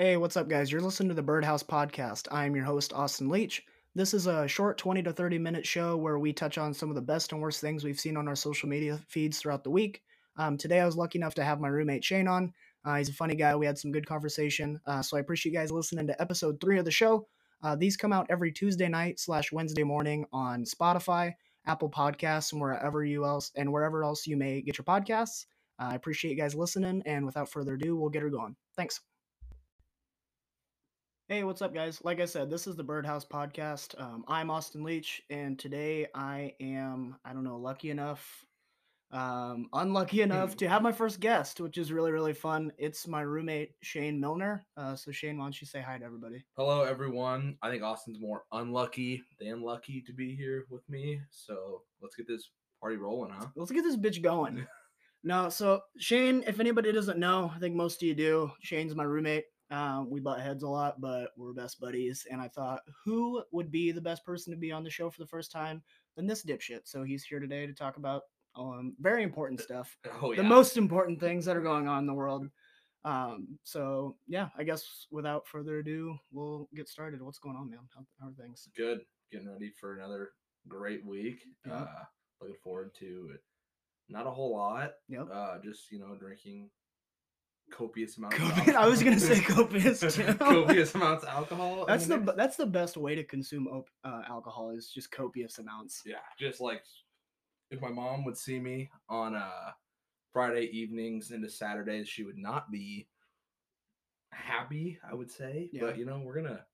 Hey, what's up, guys? You're listening to the Birdhouse Podcast. I'm your host, Austin Leach. This is a short 20 to 30 minute show where we touch on some of the best and worst things we've seen on our social media feeds throughout the week. Um, today, I was lucky enough to have my roommate Shane on. Uh, he's a funny guy. We had some good conversation. Uh, so I appreciate you guys listening to episode three of the show. Uh, these come out every Tuesday night slash Wednesday morning on Spotify, Apple Podcasts, and wherever you else and wherever else you may get your podcasts. Uh, I appreciate you guys listening. And without further ado, we'll get her going. Thanks. Hey, what's up, guys? Like I said, this is the Birdhouse Podcast. Um, I'm Austin Leach, and today I am, I don't know, lucky enough, um, unlucky enough to have my first guest, which is really, really fun. It's my roommate, Shane Milner. Uh, so, Shane, why don't you say hi to everybody? Hello, everyone. I think Austin's more unlucky than lucky to be here with me. So let's get this party rolling, huh? Let's get this bitch going. no, so Shane, if anybody doesn't know, I think most of you do. Shane's my roommate. Um, we butt heads a lot, but we're best buddies. And I thought, who would be the best person to be on the show for the first time than this dipshit? So he's here today to talk about um, very important stuff, Oh, the most important things that are going on in the world. Um, so yeah, I guess without further ado, we'll get started. What's going on, man? How, how are things? good. Getting ready for another great week. Yeah. Uh, looking forward to it. Not a whole lot. Yep. Uh, just you know, drinking copious amounts. of Copious- I was gonna say copious, copious amounts of alcohol. That's the that's the best way to consume op- uh, alcohol is just copious amounts. yeah, just like if my mom would see me on uh Friday evenings into Saturdays, she would not be happy, I would say. Yeah. But you know, we're gonna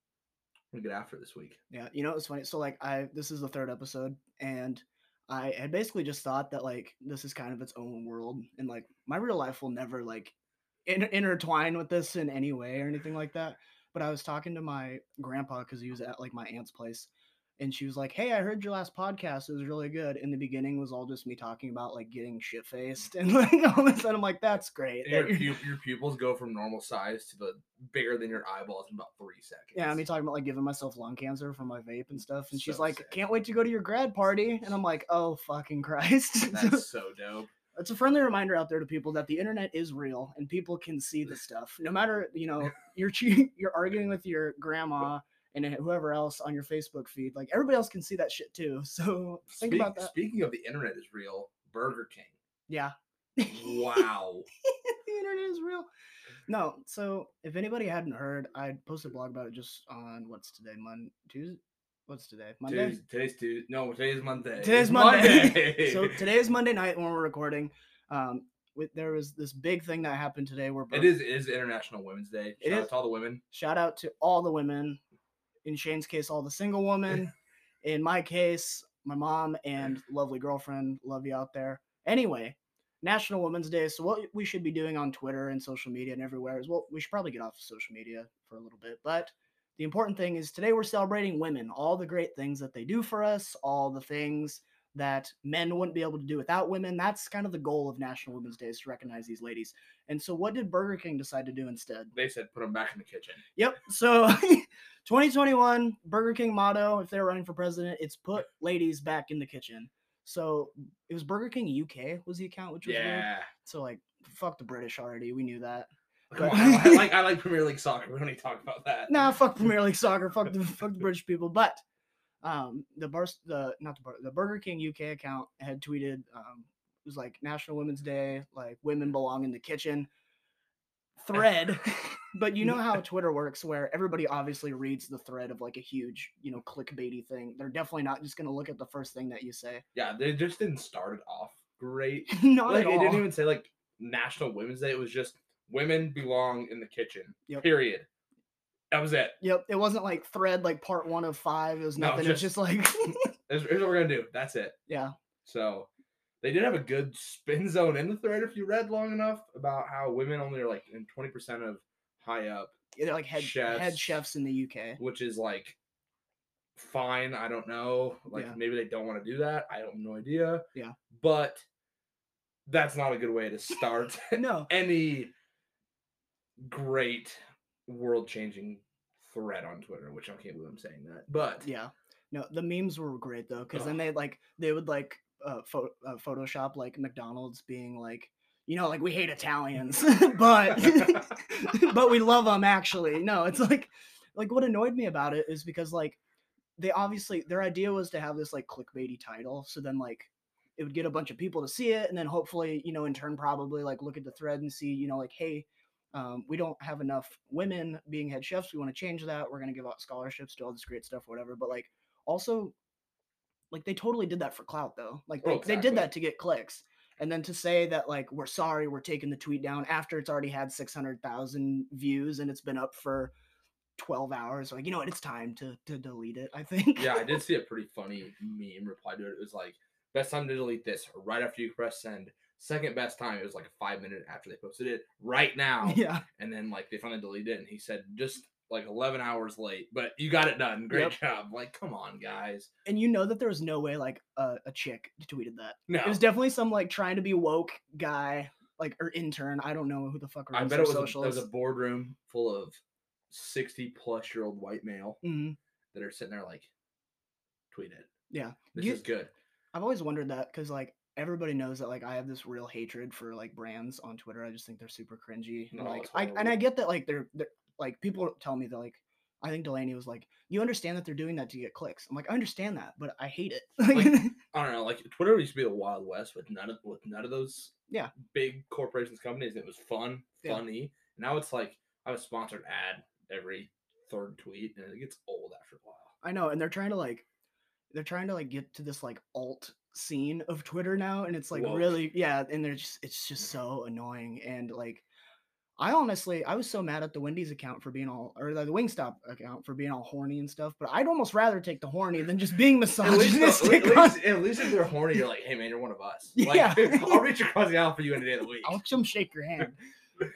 we're gonna get after this week. Yeah, you know it's funny. So like I this is the third episode and I had basically just thought that like this is kind of its own world and like my real life will never like in- intertwine with this in any way or anything like that. But I was talking to my grandpa because he was at like my aunt's place and she was like, "Hey, I heard your last podcast. It was really good." In the beginning was all just me talking about like getting shit faced and like all of a sudden I'm like, "That's great." Your, pu- your pupils go from normal size to the bigger than your eyeballs in about three seconds. Yeah, I mean, talking about like giving myself lung cancer from my vape and stuff. And she's So like, sick. can't wait to go to your grad party. And I'm like, oh, fucking Christ. that's so dope. It's a friendly reminder out there to people that the internet is real and people can see the stuff. No matter, you know, you're you're arguing with your grandma and whoever else on your Facebook feed. Like, everybody else can see that shit too. So think Speak- about that. Speaking of the internet is real, Burger King. Yeah. Wow. the internet is real. No, so if anybody hadn't heard, I posted a blog about it just on what's today, Monday, Tuesday. What's today? Monday. today's, today's Tuesday. No, today's Monday. Today's It's Monday. so today is Monday night when we're recording. Um, with, there was this big thing that happened today where it Bur- is it is International Women's Day. It out is. to all the women. Shout out to all the women. In Shane's case, all the single women. In my case, my mom and lovely girlfriend. Love you out there. Anyway, National Women's Day. So what we should be doing on Twitter and social media and everywhere is well, we should probably get off of social media for a little bit. But the important thing is today we're celebrating women, all the great things that they do for us, all the things that men wouldn't be able to do without women. That's kind of the goal of National Women's Day is to recognize these ladies. And so what did Burger King decide to do instead? They said put them back in the kitchen. Yep. So 2021 Burger King motto, if they're running for president, it's put ladies back in the kitchen. So it was Burger King UK was the account, which was weird. Yeah. So like fuck the British already. We knew that. Come on, I, I like I like Premier League soccer. We don't need to talk about that. Nah, fuck Premier League soccer. Fuck the fuck the British people. But um the bar the not the bar the Burger King UK account had tweeted um it was like National Women's Day, like women belong in the kitchen thread. but you know how Twitter works where everybody obviously reads the thread of like a huge, you know, clickbaity thing. They're definitely not just gonna look at the first thing that you say. Yeah, they just didn't start it off great. not like at it all. didn't even say like National Women's Day. It was just women belong in the kitchen. Yep. Period. That was it. Yep, it wasn't like thread like part one of five. It was No, nothing. it's just- just like Here's, what we're gonna do. That's it. yeah. So they did have a good spin zone in the thread if you read long enough about how women only are like in 20% of high up, They're like head chefs, head Chefs. chefs in the UK. which is like fine. I don't know. Like Yeah. maybe they don't want to do that. I have no idea. Yeah. But that's not a good way to start No. any great world changing thread on Twitter, which I can't believe I'm saying that. But Yeah. No, the memes were great though, because then they like they would like uh, pho- uh, Photoshop like McDonald's being like, you know, like we hate Italians, but but we love them actually. No, it's like like what annoyed me about it is because like they obviously their idea was to have this like clickbaity title, so then like it would get a bunch of people to see it, and then hopefully you know in turn probably like look at the thread and see you know like hey. Um, we don't have enough women being head chefs. We want to change that. We're going to give out scholarships to all this great stuff, whatever. But like, also, like they totally did that for clout, though. Like they, Oh, they did that to get clicks and then to say that like we're sorry we're taking the tweet down after it's already had 600,000 views and it's been up for 12 hours like you know what it's time to to delete it i think yeah, I did see a pretty funny meme reply to it. It was like, best time to delete this right after you press send. Second best time, it was like a five minute after they posted it right now. yeah And then like they finally deleted it and he said just like 11 hours late, but you got it done. Great Yep. job. Like, come on, guys. and you know that there was no way like a, a chick tweeted that No. it was definitely some like trying to be woke guy like or intern i don't know who the fuck I bet it was, a, it was a boardroom full of 60 plus year old white male Mhm. that are sitting there like, tweet it. yeah This You- is good. I've always wondered that because like everybody knows that like I have this real hatred for like brands on Twitter. I just think they're super cringy. And No, like I and. I get that like they're, they're like people tell me that like I think Delaney was like, you understand that they're doing that to get clicks. I'm like, I understand that, but I hate it. Like, I don't know, like Twitter used to be the Wild West with none of with none of those Yeah. big corporations companies. It was fun, Yeah. funny. Now it's like I have a sponsored ad every third tweet, and it gets old after a while. I know, and they're trying to like they're trying to like get to this like alt scene of Twitter now, and it's like Woke. really yeah, and they're just it's just so annoying and like I honestly I was so mad at the Wendy's account for being all or the Wingstop account for being all horny and stuff, but I'd almost rather take the horny than just being At least, misogynistic. at, least, at least if they're horny, you're like, hey man, you're one of us. Like, Yeah. I'll reach across the aisle for you any day of the week. I'll come shake your hand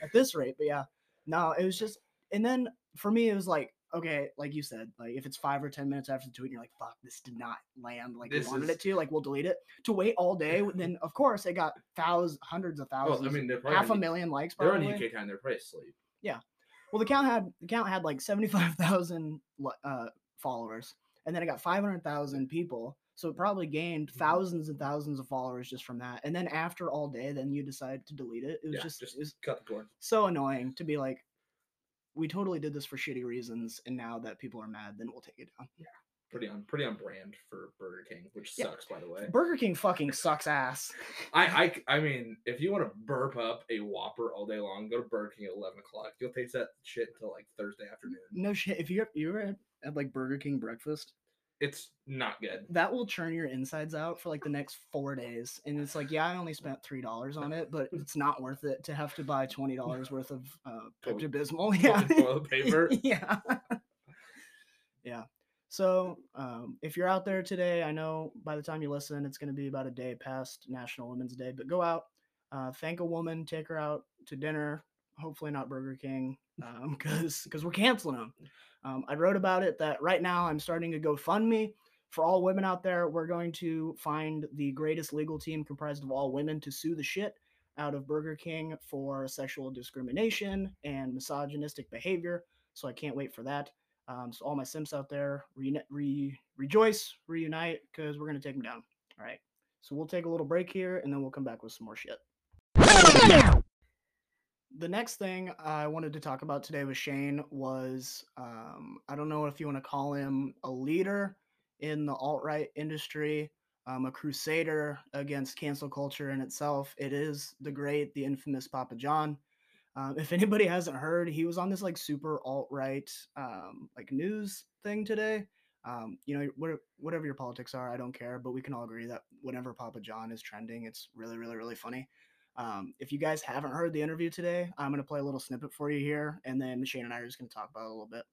at this rate. But yeah, no, it was just, and then for me, it was like, okay, like you said, like if it's five or 10 minutes after the tweet, and you're like, fuck, this did not land like This we wanted is- it to, like we'll delete it. To wait all day, then of course it got thousands, hundreds of Well, thousands, I mean, they're probably half a on, million likes they're on UK time. They're probably asleep. Yeah. Well, the count had the count had like 75,000 li- uh, followers, and then it got 500,000 people. So it probably gained Mhm. thousands and thousands of followers just from that. And then after all day, then you decide to delete it. It was Yeah, just, just it was cut the cord. so annoying to be like, we totally did this for shitty reasons, and now that people are mad, then we'll take it down. Yeah. Pretty on pretty on brand for Burger King, which Yeah. sucks by the way. Burger King fucking sucks ass. I, I I mean, if you want to burp up a Whopper all day long, go to Burger King at eleven o'clock. You'll taste that shit until like Thursday afternoon. No shit. If you you ever had, had like Burger King breakfast, It's not good. that will churn your insides out for like the next four days. And it's like, yeah, I only spent three dollars on it, but it's not worth it to have to buy twenty dollars worth of uh, Pepto Bismol. Yeah, Toilet paper. yeah, yeah. So um, if you're out there today, I know by the time you listen, it's going to be about a day past National Women's Day. But go out, uh, thank a woman, take her out to dinner. Hopefully not Burger King, because because we're canceling them. Um, I wrote about it that right now I'm starting to GoFundMe for all women out there. We're going to find the greatest legal team comprised of all women to sue the shit out of Burger King for sexual discrimination and misogynistic behavior. So I can't wait for that. Um, so all my Sims out there, re- re- rejoice, reunite, because we're gonna take them down. All right. So we'll take a little break here, and then we'll come back with some more shit. The next thing I wanted to talk about today with Shane was um, I don't know if you want to call him a leader in the alt right industry, um, a crusader against cancel culture in itself. It is the great, the infamous Papa John. Um, if anybody hasn't heard, he was on this like super alt right um, like news thing today. Um, you know, what, whatever your politics are, I don't care, but we can all agree that whenever Papa John is trending, it's really, really, really funny. Um, if you guys haven't heard the interview today, I'm going to play a little snippet for you here, and then Shane and I are just going to talk about it a little bit.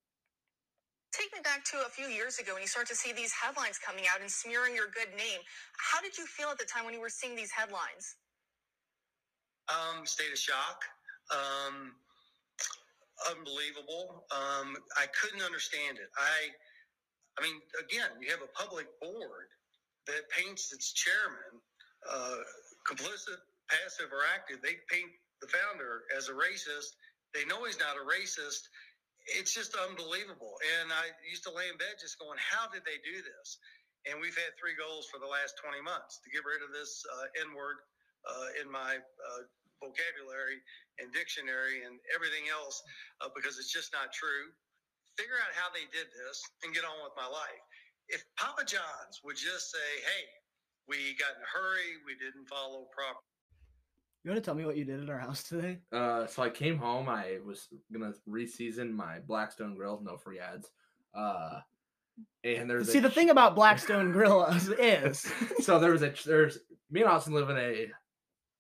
Take me back to a few years ago when you start to see these headlines coming out and smearing your good name. How did you feel at the time when you were seeing these headlines? Um, state of shock. Um, unbelievable. Um, I couldn't understand it. I, I mean, again, you have a public board that paints its chairman uh, complicit, passive, or active. They paint the founder as a racist. They know he's not a racist. It's just unbelievable. And I used to lay in bed just going, how did they do this? And we've had three goals for the last 20 months to get rid of this uh, N word uh, in my uh, vocabulary and dictionary and everything else uh, because it's just not true. Figure out how they did this and get on with my life. If Papa John's would just say, "Hey, we got in a hurry, we didn't follow proper." You want to tell me what you did at our house today? Uh, so I came home. I was gonna reseason my Blackstone grill. No free ads. Uh, and there's See, a the thing about Blackstone Grill is, so there was a there's me and Austin live in a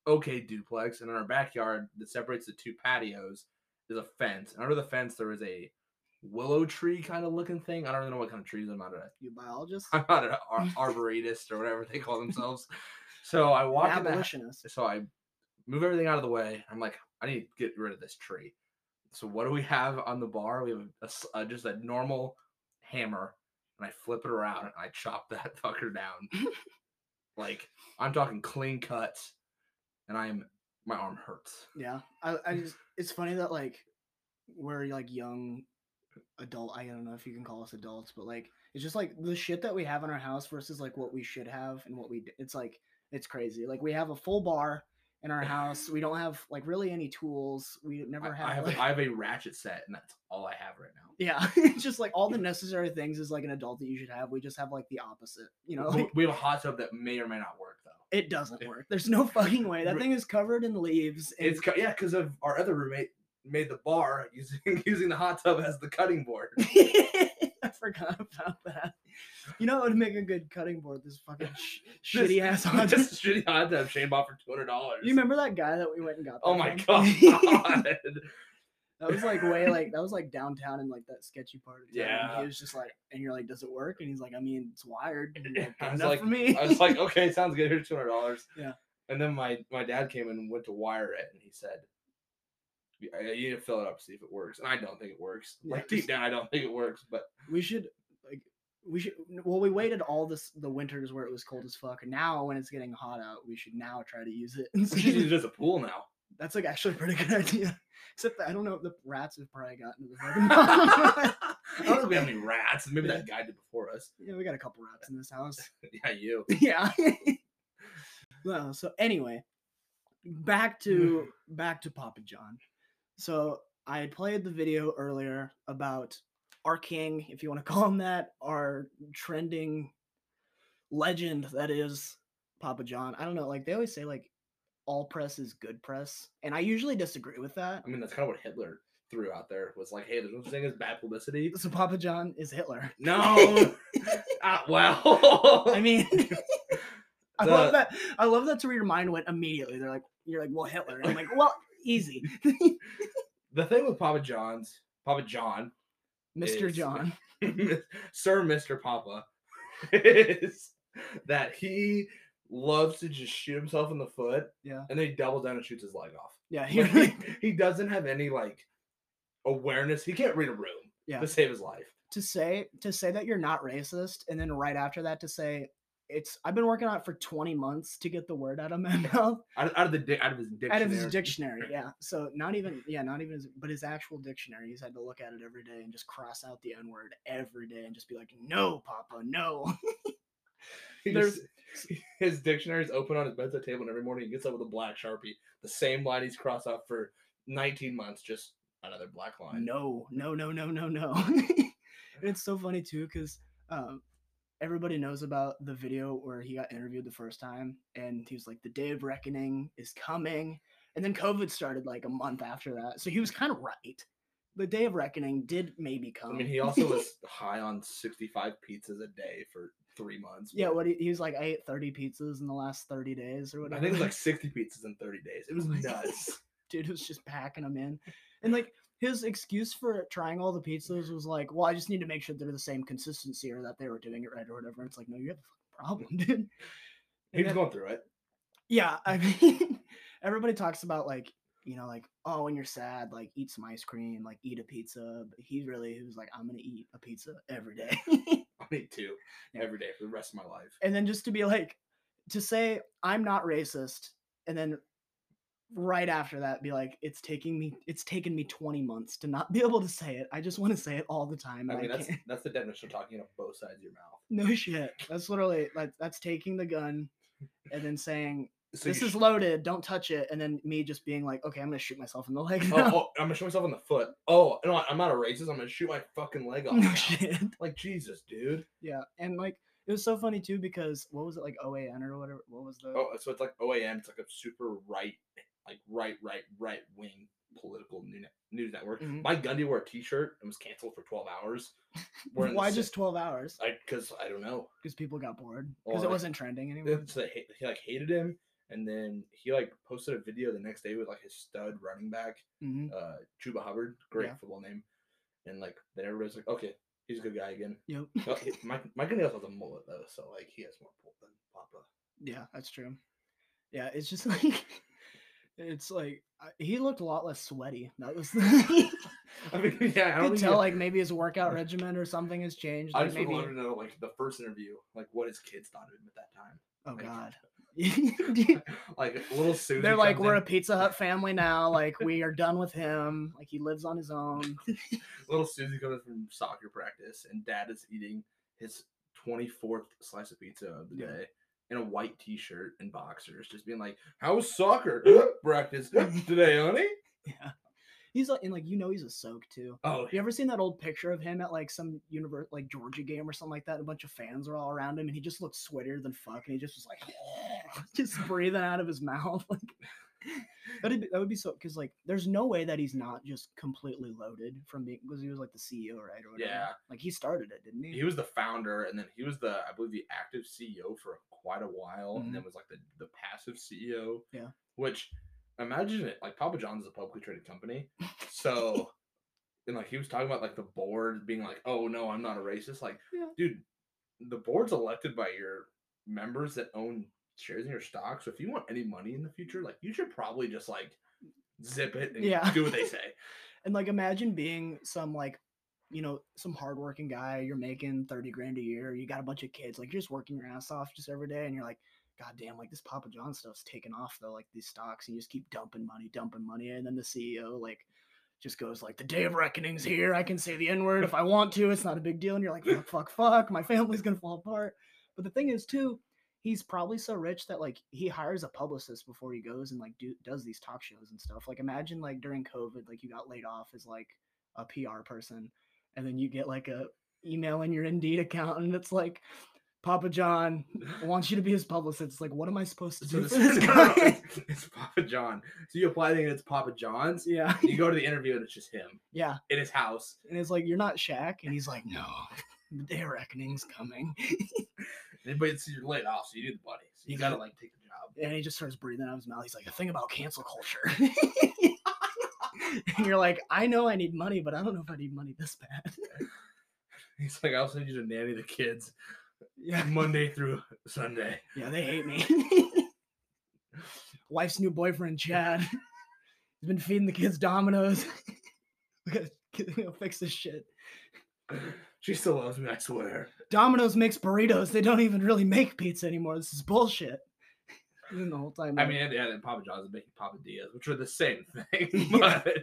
okay duplex, and in our backyard that separates the two patios is a fence. And under the fence there is a willow tree kind of looking thing. I don't really know what kind of trees. I'm not a you biologist, I'm not an ar- arborist or whatever they call themselves. So I walk in the, so I move everything out of the way. I'm like, I need to get rid of this tree. So what do we have on the bar? We have a uh just a normal hammer, and I flip it around and I chop that fucker down. like I'm talking clean cuts, and I'm my arm hurts. Yeah, I, I just it's funny that like we're like young adult. I don't know if you can call us adults, but like it's just like the shit that we have in our house versus like what we should have and what we. It's like it's crazy. Like we have a full bar in our house. We don't have like really any tools. We never have. I have like- I have a ratchet set, and that's all I have right now. yeah, it's just like all the necessary things is like an adult that you should have. We just have like the opposite. You know, We- like, we have a hot tub that may or may not work though. it doesn't work. There's no fucking way. That thing is covered in leaves. And It's co- yeah, because of our other roommate made the bar using using the hot tub as the cutting board. Forgot about that. You know what would make a good cutting board? This fucking sh- shitty ass hot tub. Just a shitty hot tub Shane bought for two hundred dollars. You remember that guy that we went and got? Oh my from? god! that was like way like that was like downtown in like that sketchy part of town. and Yeah. he was just like, and you're like, does it work? And he's like, I mean, it's wired. And like, I was like, for me. I was like, okay, sounds good. Here's two hundred dollars. Yeah. And then my my dad came and went to wire it, and he said, "You I- need to fill it up, to see if it works." And I don't think it works. Yeah, Like deep down, I don't think it works. But we should like we should well we waited all this the winters where it was cold as fuck and now when it's getting hot out we should now try to use it we should use it as a pool now. that's like actually a pretty good idea except that i don't know if the rats have probably gotten to the fucking I don't think we have any rats. Maybe Yeah. that guy did before us. yeah we got a couple rats in this house Yeah, you. yeah well so anyway back to back to papa john so i had played the video earlier about our king if you want to call him that our trending legend that is papa john i don't know like they always say like all press is good press and i usually disagree with that I mean, that's kind of what Hitler threw out there. Was like, hey, there's no such thing as bad publicity. so papa john is hitler No. ah, well. i mean I The- love that. I love that to where your mind went immediately. They're like, you're like, well, Hitler. And I'm like, well, easy, the thing with Papa John's, Papa John, Mr. Is- John. Sir Mr. Papa, is that he loves to just shoot himself in the foot Yeah, and then he doubles down and shoots his leg off. yeah, he Like, he, he doesn't have any like awareness. He can't read a room yeah. to save his life. To say to say that you're not racist, and then right after that to say it's. I've been working on it for 20 months to get the word out of my mouth, Out, out of the di- out of his dictionary. out of his dictionary. Yeah, so not even yeah, not even his, but his actual dictionary. He's had to look at it every day and just cross out the N word every day and just be like, no, Papa, no. He there's- just- his dictionary's open on his bedside table, and every morning he gets up with a black sharpie, the same line he's crossed out for 19 months, just another black line. No, no, no, no, no, no. and it's so funny too because um, everybody knows about the video where he got interviewed the first time, and he was like, "The day of reckoning is coming," and then COVID started like a month after that, so he was kind of right. The day of reckoning did maybe come. I mean, he also was high on 65 pizzas a day for three months. yeah, what he, he was like, I ate thirty pizzas in the last thirty days or whatever. I think it was like 60 pizzas in 30 days. It was nuts. dude was just packing them in. And like his excuse for trying all the pizzas was like, well, I just need to make sure they're the same consistency or that they were doing it right or whatever. It's like, no, you have a fucking problem, dude. he was going through it. yeah, I mean, everybody talks about like, you know, like, oh, when you're sad, like eat some ice cream, like eat a pizza. But he really, he was like, I'm gonna eat a pizza every day. I need two Yeah. every day for the rest of my life. and then just to be like, to say I'm not racist, and then right after that be like it's taking me it's taken me 20 months to not be able to say it i just want to say it all the time I mean, I that's can't. that's the definition of talking out both sides of your mouth. no shit that's literally like that's taking the gun and then saying So this is loaded. Don't touch it. And then me just being like, okay, I'm gonna shoot myself in the leg. Oh, oh, I'm gonna shoot myself in the foot. Oh, no, I'm not a racist. I'm gonna shoot my fucking leg off. no now. shit. Like Jesus, dude. Yeah, and like it was so funny too because what was it like OAN or whatever? What was the? Oh, so it's like OAN. It's like a super right, like right, right, right wing political news network. Mhm. Mike Gundy wore a T-shirt and was canceled for 12 hours. We're in the Why just twelve hours? I because I don't know. Because people got bored. Because it wasn't trending anymore. So they, he like hated him, and then he like posted a video the next day with like his stud running back, hmm uh, Chuba Hubbard, great Yeah. football name, and like then everybody's like, okay, he's a good guy again. Yep. Oh, he- Mike Gundy also has a mullet though, so like he has more pull than Papa. Yeah, that's true. Yeah, it's just like it's like I- he looked a lot less sweaty. That was the I mean, yeah, I I don't could think tell he- like maybe his workout regimen or something has changed. I Like just would maybe love to know, like, the first interview, like, what his kids thought of him at that time. oh god. Like, little Susie. They're like, comes we're a Pizza Hut family now. Like, we are done with him. Like, he lives on his own. little Susie comes from soccer practice, and Dad is eating his twenty fourth slice of pizza of the Yeah. day in a white T shirt and boxers, just being like, "How was soccer practice today, honey?" Yeah. He's like, and like, you know, he's a soak too. Oh, You ever seen that old picture of him at like some universe, like Georgia game or something like that? A bunch of fans are all around him, and he just looks sweatier than fuck, and he just was like, just breathing out of his mouth. Like, that'd be, that would be so because like, there's no way that he's not just completely loaded from being because he was like the CEO, right? Or whatever. Yeah. Like he started it, didn't he? he was the founder, and then he was the, I believe, the active CEO for quite a while, and then was like the the passive CEO. Mm-hmm. Yeah. Which, imagine it, like Papa John's is a publicly traded company, so. And like he was talking about like the board being like, oh no, I'm not a racist. Like, Yeah. dude, the board's elected by your members that own shares in your stock. So if you want any money in the future, like you should probably just like zip it and Yeah. do what they say. And like imagine being some like you know, some hardworking guy, you're making 30 grand a year, you got a bunch of kids, like you're just working your ass off just every day, and you're like, God damn, like this Papa John stuff's taking off though, like these stocks, and you just keep dumping money, dumping money, and then the CEO like just goes like the day of reckoning's here. I can say the N-word if I want to, it's not a big deal. And you're like, fuck, fuck, fuck, my family's gonna fall apart. But the thing is too, he's probably so rich that like he hires a publicist before he goes and like do does these talk shows and stuff. Like imagine like during COVID, like you got laid off as like a PR person, and then you get like a email in your Indeed account, and it's like Papa John wants you to be his publicist. It's like, what am I supposed to So do this this guy? it's Papa John. So you apply and it's Papa John's. yeah, You go to the interview and it's just him yeah. in his house. And it's like, you're not Shaq. And he's like, no, the day of reckoning's coming. But it's you're laid off, so you do the money. So you You gotta like take the job. And he just starts breathing out of his mouth. He's like, a thing about cancel culture. and you're like, I know I need money, but I don't know if I need money this bad. He's like, I'll send you to nanny the kids yeah. Monday through Sunday. Yeah, they hate me. Wife's new boyfriend, Chad. He's been feeding the kids Domino's. we gotta, we gotta fix this shit. She still loves me, I swear. Domino's makes burritos. They don't even really make pizza anymore. This is bullshit. The whole time. I mean, yeah, and Papa John's is making Papadias, which are the same thing. Yeah. But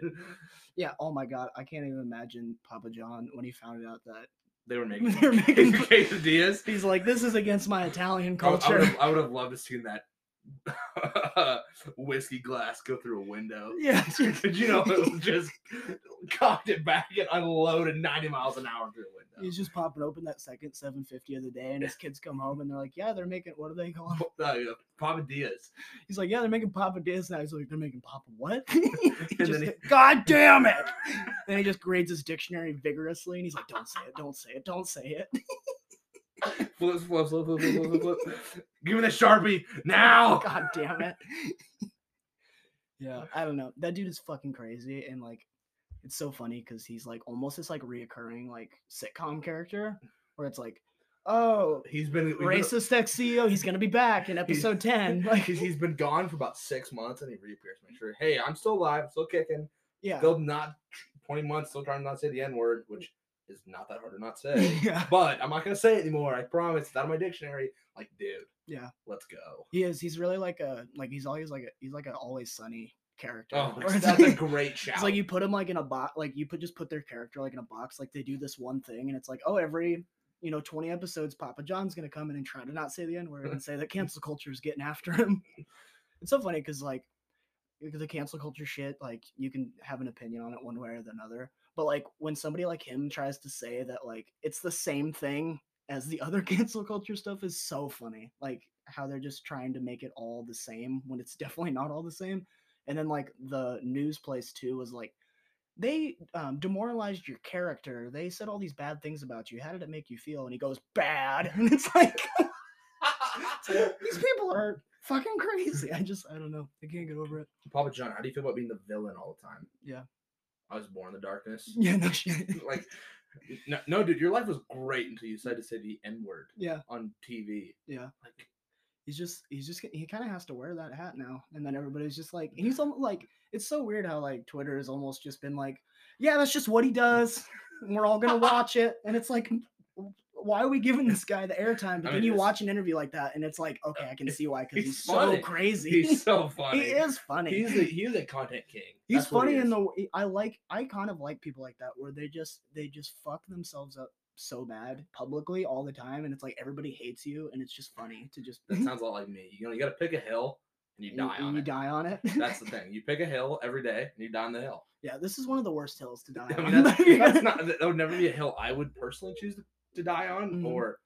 yeah. Oh my god, I can't even imagine Papa John when he found out that they were making They were making- quesadillas. he's like, "This is against my Italian I, I would culture." have, I would have loved to see that whiskey glass go through a window. yeah. You know it was just cocked it back and unloaded 90 miles an hour through a window? He's just popping open that second 750 of the day, and his kids come home and they're like, "Yeah, they're making what are they call 'em?" Uh, Papadias. He's like, "Yeah, they're making Papadias now." He's like, "They're making Papa what?" Just he- God damn it! then he just grades his dictionary vigorously, and he's like, "Don't say it! Don't say it! Don't say it!" Flip, flip, flip, flip, flip, flip, flip. Give me the Sharpie now. God damn it! yeah, I don't know. That dude is fucking crazy, and like, it's so funny because he's like almost this like reoccurring like sitcom character where it's like, oh, He's been racist ex CEO, he's gonna be back in episode ten. Like, he's, he's been gone for about six months and he reappears make sure, hey, I'm still alive, still kicking. yeah, Still not 20 months, still trying to not say the N word, which is not that hard to not say. yeah, but I'm not gonna say it anymore. I promise. It's out of my dictionary. Like, dude, yeah. let's go. He is. He's really like a like he's always like a he's like an always sunny character. Oh, that's a like- great shout. It's like you put him like in a box, like you put just put their character like in a box, like they do this one thing, and it's like, oh, every you know twenty episodes, Papa John's gonna come in and try to not say the N word and say that cancel culture is getting after him. it's so funny because like the cancel culture shit, like you can have an opinion on it one way or the other. But like when somebody like him tries to say that like it's the same thing as the other cancel culture stuff is so funny. Like how they're just trying to make it all the same when it's definitely not all the same. And then like the news place too was like they um, demoralized your character. They said all these bad things about you. How did it make you feel? And he goes, bad. And it's like, it's like, these people are fucking crazy. I just, I don't know. I can't get over it. Papa John, how do you feel about being the villain all the time? Yeah. I was born in the darkness. Yeah, no shit. like, no, no, dude, your life was great until you decided to say the N word yeah, on TV. yeah. Like, He's just, he's just, he kind of has to wear that hat now. And then everybody's just like, and he's almost like, it's so weird how like Twitter has almost just been like, yeah, that's just what he does. and we're all gonna watch it. And it's like, why are we giving this guy the airtime? But I then mean, you watch an interview like that, and it's like, okay, I can see why because he's he's, so crazy. he's so funny. he is funny. He's a, he's a content king. He's That's funny he in the. I like. I kind of like people like that where they just they just fuck themselves up so bad publicly all the time, and it's like everybody hates you, and it's just funny to just. That sounds a lot like me. You know, you got to pick a hill and you and die and on you it. die on it. That's the thing. You pick a hill every day and you die on the hill. yeah, this is one of the worst hills to die I on. that's, that's not that would never be a hill I would personally choose to, to die on, Mhm. or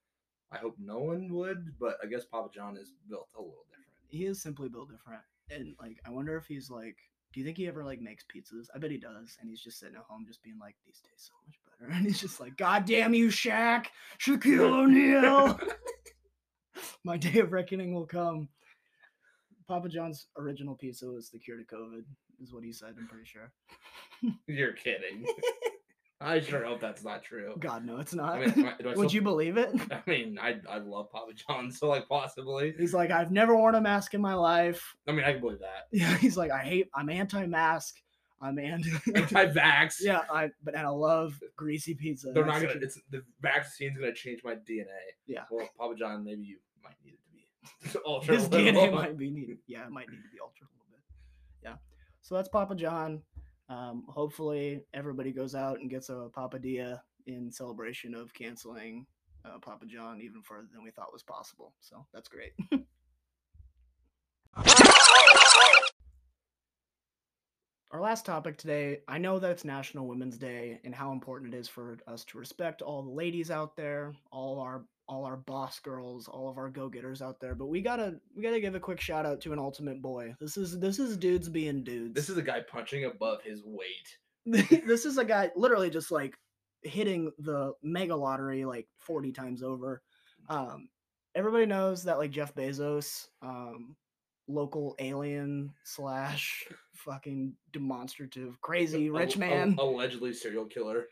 I hope no one would. But I guess Papa John is built a little different. he is simply built different, and like I wonder if he's like. Do you think he ever like makes pizzas? I bet he does, and he's just sitting at home, just being like, "These taste so much better," and he's just like, "God damn you, Shaq, Shaquille O'Neal." My day of reckoning will come. Papa John's original pizza was the cure to COVID, is what he said. I'm pretty sure. You're kidding. I sure hope that's not true. God, no, it's not. I mean, I- I Would still- you believe it? I mean, I I love Papa John, so like possibly. He's like, I've never worn a mask in my life. I mean, I can believe that. Yeah, he's like, I hate, I'm anti-mask. I'm anti. Anti-vax. yeah, I but and I love greasy pizza. They're not gonna. the- It's the vaccine's gonna change my DNA. Yeah. Well, Papa John, maybe you might need it to be ultra his DNA might be needed. Yeah, it might need to be altered a little bit. Yeah. So that's Papa John. Um, hopefully everybody goes out and gets a papadilla in celebration of canceling uh, Papa John even further than we thought was possible. So that's great. Our last topic today, I know that it's National Women's Day and how important it is for us to respect all the ladies out there, all our all our boss girls, all of our go-getters out there, but we got to we got to give a quick shout out to an ultimate boy. This is this is dudes being dudes. This is a guy punching above his weight. this is a guy literally just like hitting the mega lottery like 40 times over. Um, everybody knows that like Jeff Bezos, um, local alien slash fucking demonstrative crazy rich man. allegedly serial killer.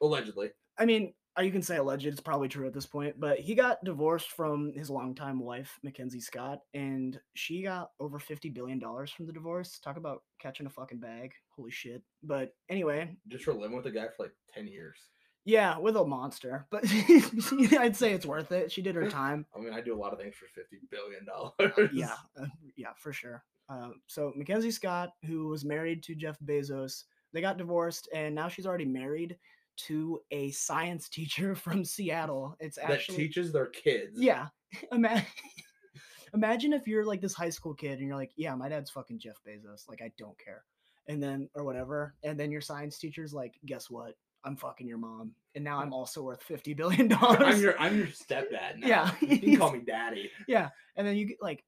Allegedly. I mean, you can say alleged, it's probably true at this point, but he got divorced from his longtime wife, Mackenzie Scott, and she got over $50 billion from the divorce. Talk about catching a fucking bag. Holy shit. But anyway, Just for living with a guy for like ten years. Yeah, with a monster, but I'd say it's worth it. She did her time. I mean, I do a lot of things for fifty billion dollars. Yeah, uh, yeah, for sure. Uh, so Mackenzie Scott, who was married to Jeff Bezos, they got divorced, and now she's already married to a science teacher from Seattle. It's actually that teaches their kids. yeah. Ima- Imagine if you're like this high school kid and you're like, yeah, my dad's fucking Jeff Bezos. Like, I don't care. And then, or whatever. And then your science teacher's like, guess what? I'm fucking your mom. And now I'm also worth $50 billion. I'm your I'm your stepdad now. Yeah, You can call me daddy. yeah. And then you get like,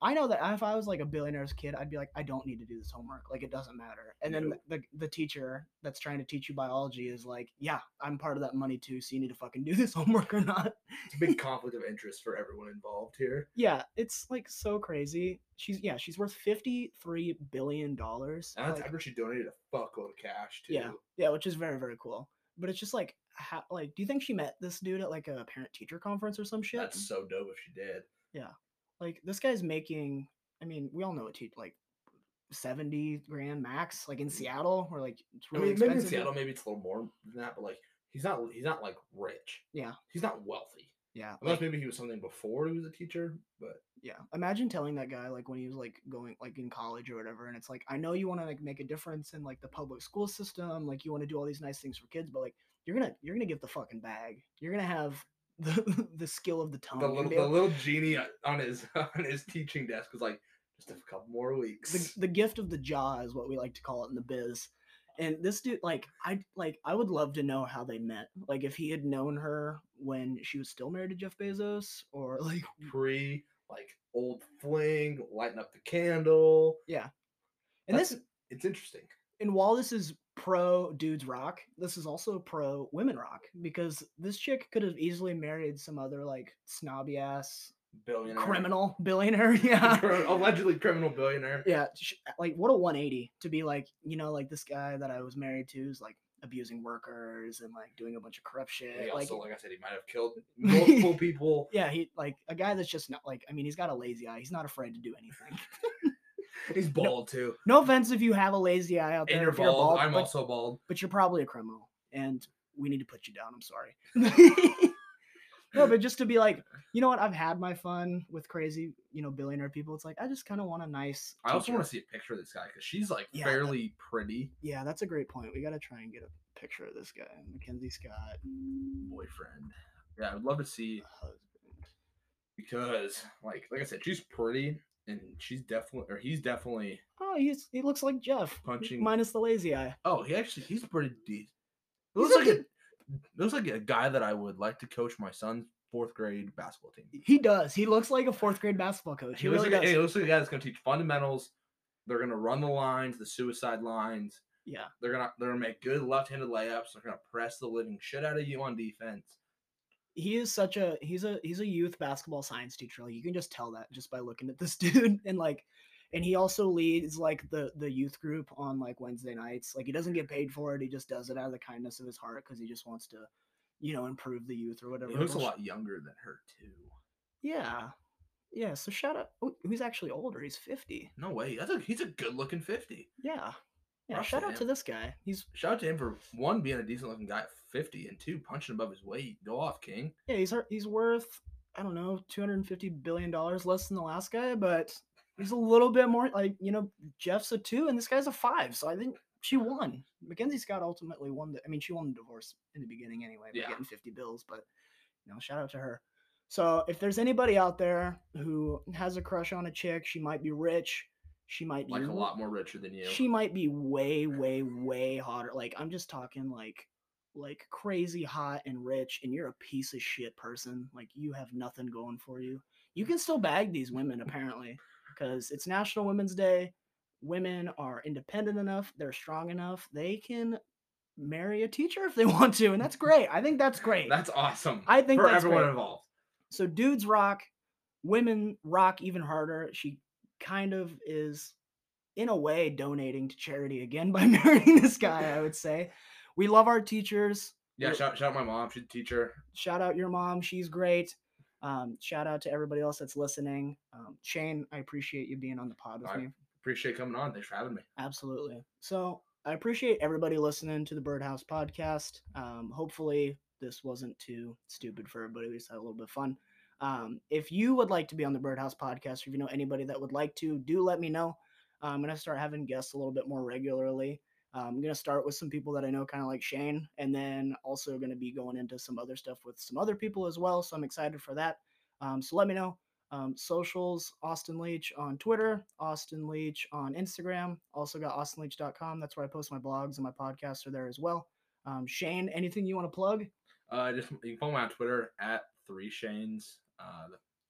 I know that if I was like a billionaire's kid, I'd be like, I don't need to do this homework. Like, it doesn't matter. And then the, the teacher that's trying to teach you biology is like, yeah, I'm part of that money too. So you need to fucking do this homework or not. It's a big conflict of interest for everyone involved here. Yeah, it's like so crazy. She's yeah, she's worth fifty three billion dollars. And that's after she donated a fuckload of cash too. yeah, yeah, which is very very cool. But it's just like, how, like, do you think she met this dude at like a parent teacher conference or some shit? That's so dope if she did. Like this guy's making. I mean, we all know what teach like seventy grand max, like in mm-hmm. Seattle, where like it's I really expensive. maybe in Seattle, maybe it's a little more than that, but like he's not he's not like rich. Yeah. He's not wealthy. Yeah, Unless like, maybe he was something before he was a teacher, but yeah. Imagine telling that guy like when he was like going like in college or whatever, and it's like I know you want to like make a difference in like the public school system, like you want to do all these nice things for kids, but like you're gonna you're gonna give the fucking bag. You're gonna have the the skill of the tongue. the little the little genie on his on his teaching desk was like, Just a couple more weeks. the, the gift of the jaw is what we like to call it in the biz. And this dude, like, I like, I would love to know how they met. Like, if he had known her when she was still married to Jeff Bezos, or like, Pre like old fling, lighting up the candle. Yeah, and That's- this, it's interesting. And while this is pro dudes rock, this is also pro women rock because this chick could have easily married some other like snobby ass Billionaire. criminal billionaire. Yeah. Allegedly criminal billionaire. yeah. Like, what a 180 to be like, you know, like this guy that I was married to is like abusing workers and like doing a bunch of corrupt shit. He like, also, like I said, he might have killed multiple people. yeah, he like a guy that's just not like, I mean, he's got a lazy eye. He's not afraid to do anything. He's bald too. no offense if you have a lazy eye out there. And you're if bald. I'm but- also bald. but you're probably a criminal and we need to put you down i'm sorry no but just to be like you know what i've had my fun with crazy you know billionaire people it's like i just kind of want a nice I also want to see a picture of this guy because she's like Yeah, that- fairly pretty yeah that's a great point we got to try and get a picture of this guy mackenzie scott boyfriend. Yeah, I would love to see husband because, like, like I said, she's pretty and she's definitely, or he's definitely. oh he's he looks like jeff Punching- minus the lazy eye Oh, he actually, he's pretty decent. Looks like a, looks like a guy that I would like to coach my son's fourth grade basketball team. he does he looks like a fourth grade basketball coach He, he, looks really like a, he looks like a guy that's going to teach fundamentals. They're going to run the lines, the suicide lines. yeah They're gonna they're gonna make good left-handed layups. They're gonna press the living shit out of you on defense. He is such a he's a he's a youth basketball science teacher like you can just tell that just by looking at this dude and like and he also leads like the the youth group on like wednesday nights like he doesn't get paid for it he just does it out of the kindness of his heart because he just wants to you know improve the youth or whatever He looks a lot younger than her too. yeah yeah so shout out oh, he's actually older he's 50 No way. That's a he's a good-looking fifty. yeah yeah shout out to this guy he's Shout out to him for one being a decent-looking guy at fifty, and two punching above his weight. Go off, King. yeah he's he's worth i don't know 250 billion dollars less than the last guy but he's a little bit more like you know jeff's a two and this guy's a five so i think she won mackenzie scott ultimately won the i mean she won the divorce in the beginning anyway Yeah. getting 50 bills but you know shout out to her so if there's anybody out there who has a crush on a chick she might be rich she might be Like a lot more richer than you. she might be way way way hotter like i'm just talking like like crazy hot and rich and you're a piece of shit person like you have nothing going for you you can still bag these women apparently because it's national women's day women are independent enough they're strong enough they can marry a teacher if they want to and that's great i think that's great That's awesome. I think for that's everyone great. involved. so dudes rock women rock even harder she kind of is in a way donating to charity again by marrying this guy i would say we love our teachers Yeah, shout, shout out my mom. She's a teacher. shout out your mom she's great um, shout out to everybody else that's listening um, shane i appreciate you being on the pod with I- me Appreciate coming on. Thanks for having me. Absolutely. So I appreciate everybody listening to the Birdhouse podcast. Um, hopefully, this wasn't too stupid for everybody. We just had a little bit of fun. Um, if you would like to be on the Birdhouse podcast, or if you know anybody that would like to, do let me know. Uh, I'm going to start having guests a little bit more regularly. Um, I'm going to start with some people that I know, kind of like Shane, and then also going to be going into some other stuff with some other people as well. So I'm excited for that. Um, so let me know. Um, socials, Austin Leach on Twitter, Austin Leach on Instagram. Also got austinleach.com. That's where I post my blogs and my podcasts are there as well. Um, Shane, anything you want to plug? Uh, just you can follow me on Twitter at three Shanes. Uh,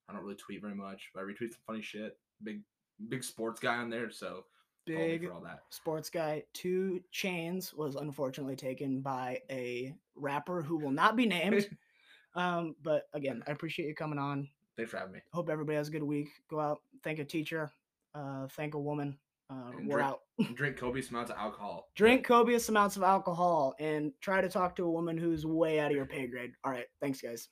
I don't really tweet very much, but I retweet some funny shit. Big big sports guy on there, so Big for all that. sports guy. Two Chainz was unfortunately taken by a rapper who will not be named. um, but again, I appreciate you coming on. Thanks for having me. Hope everybody has a good week. Go out, thank a teacher, uh, thank a woman. Uh, we're drink- out. Drink copious amounts of alcohol. Drink copious amounts of alcohol and try to talk to a woman who's way out of your pay grade. All right. Thanks, guys.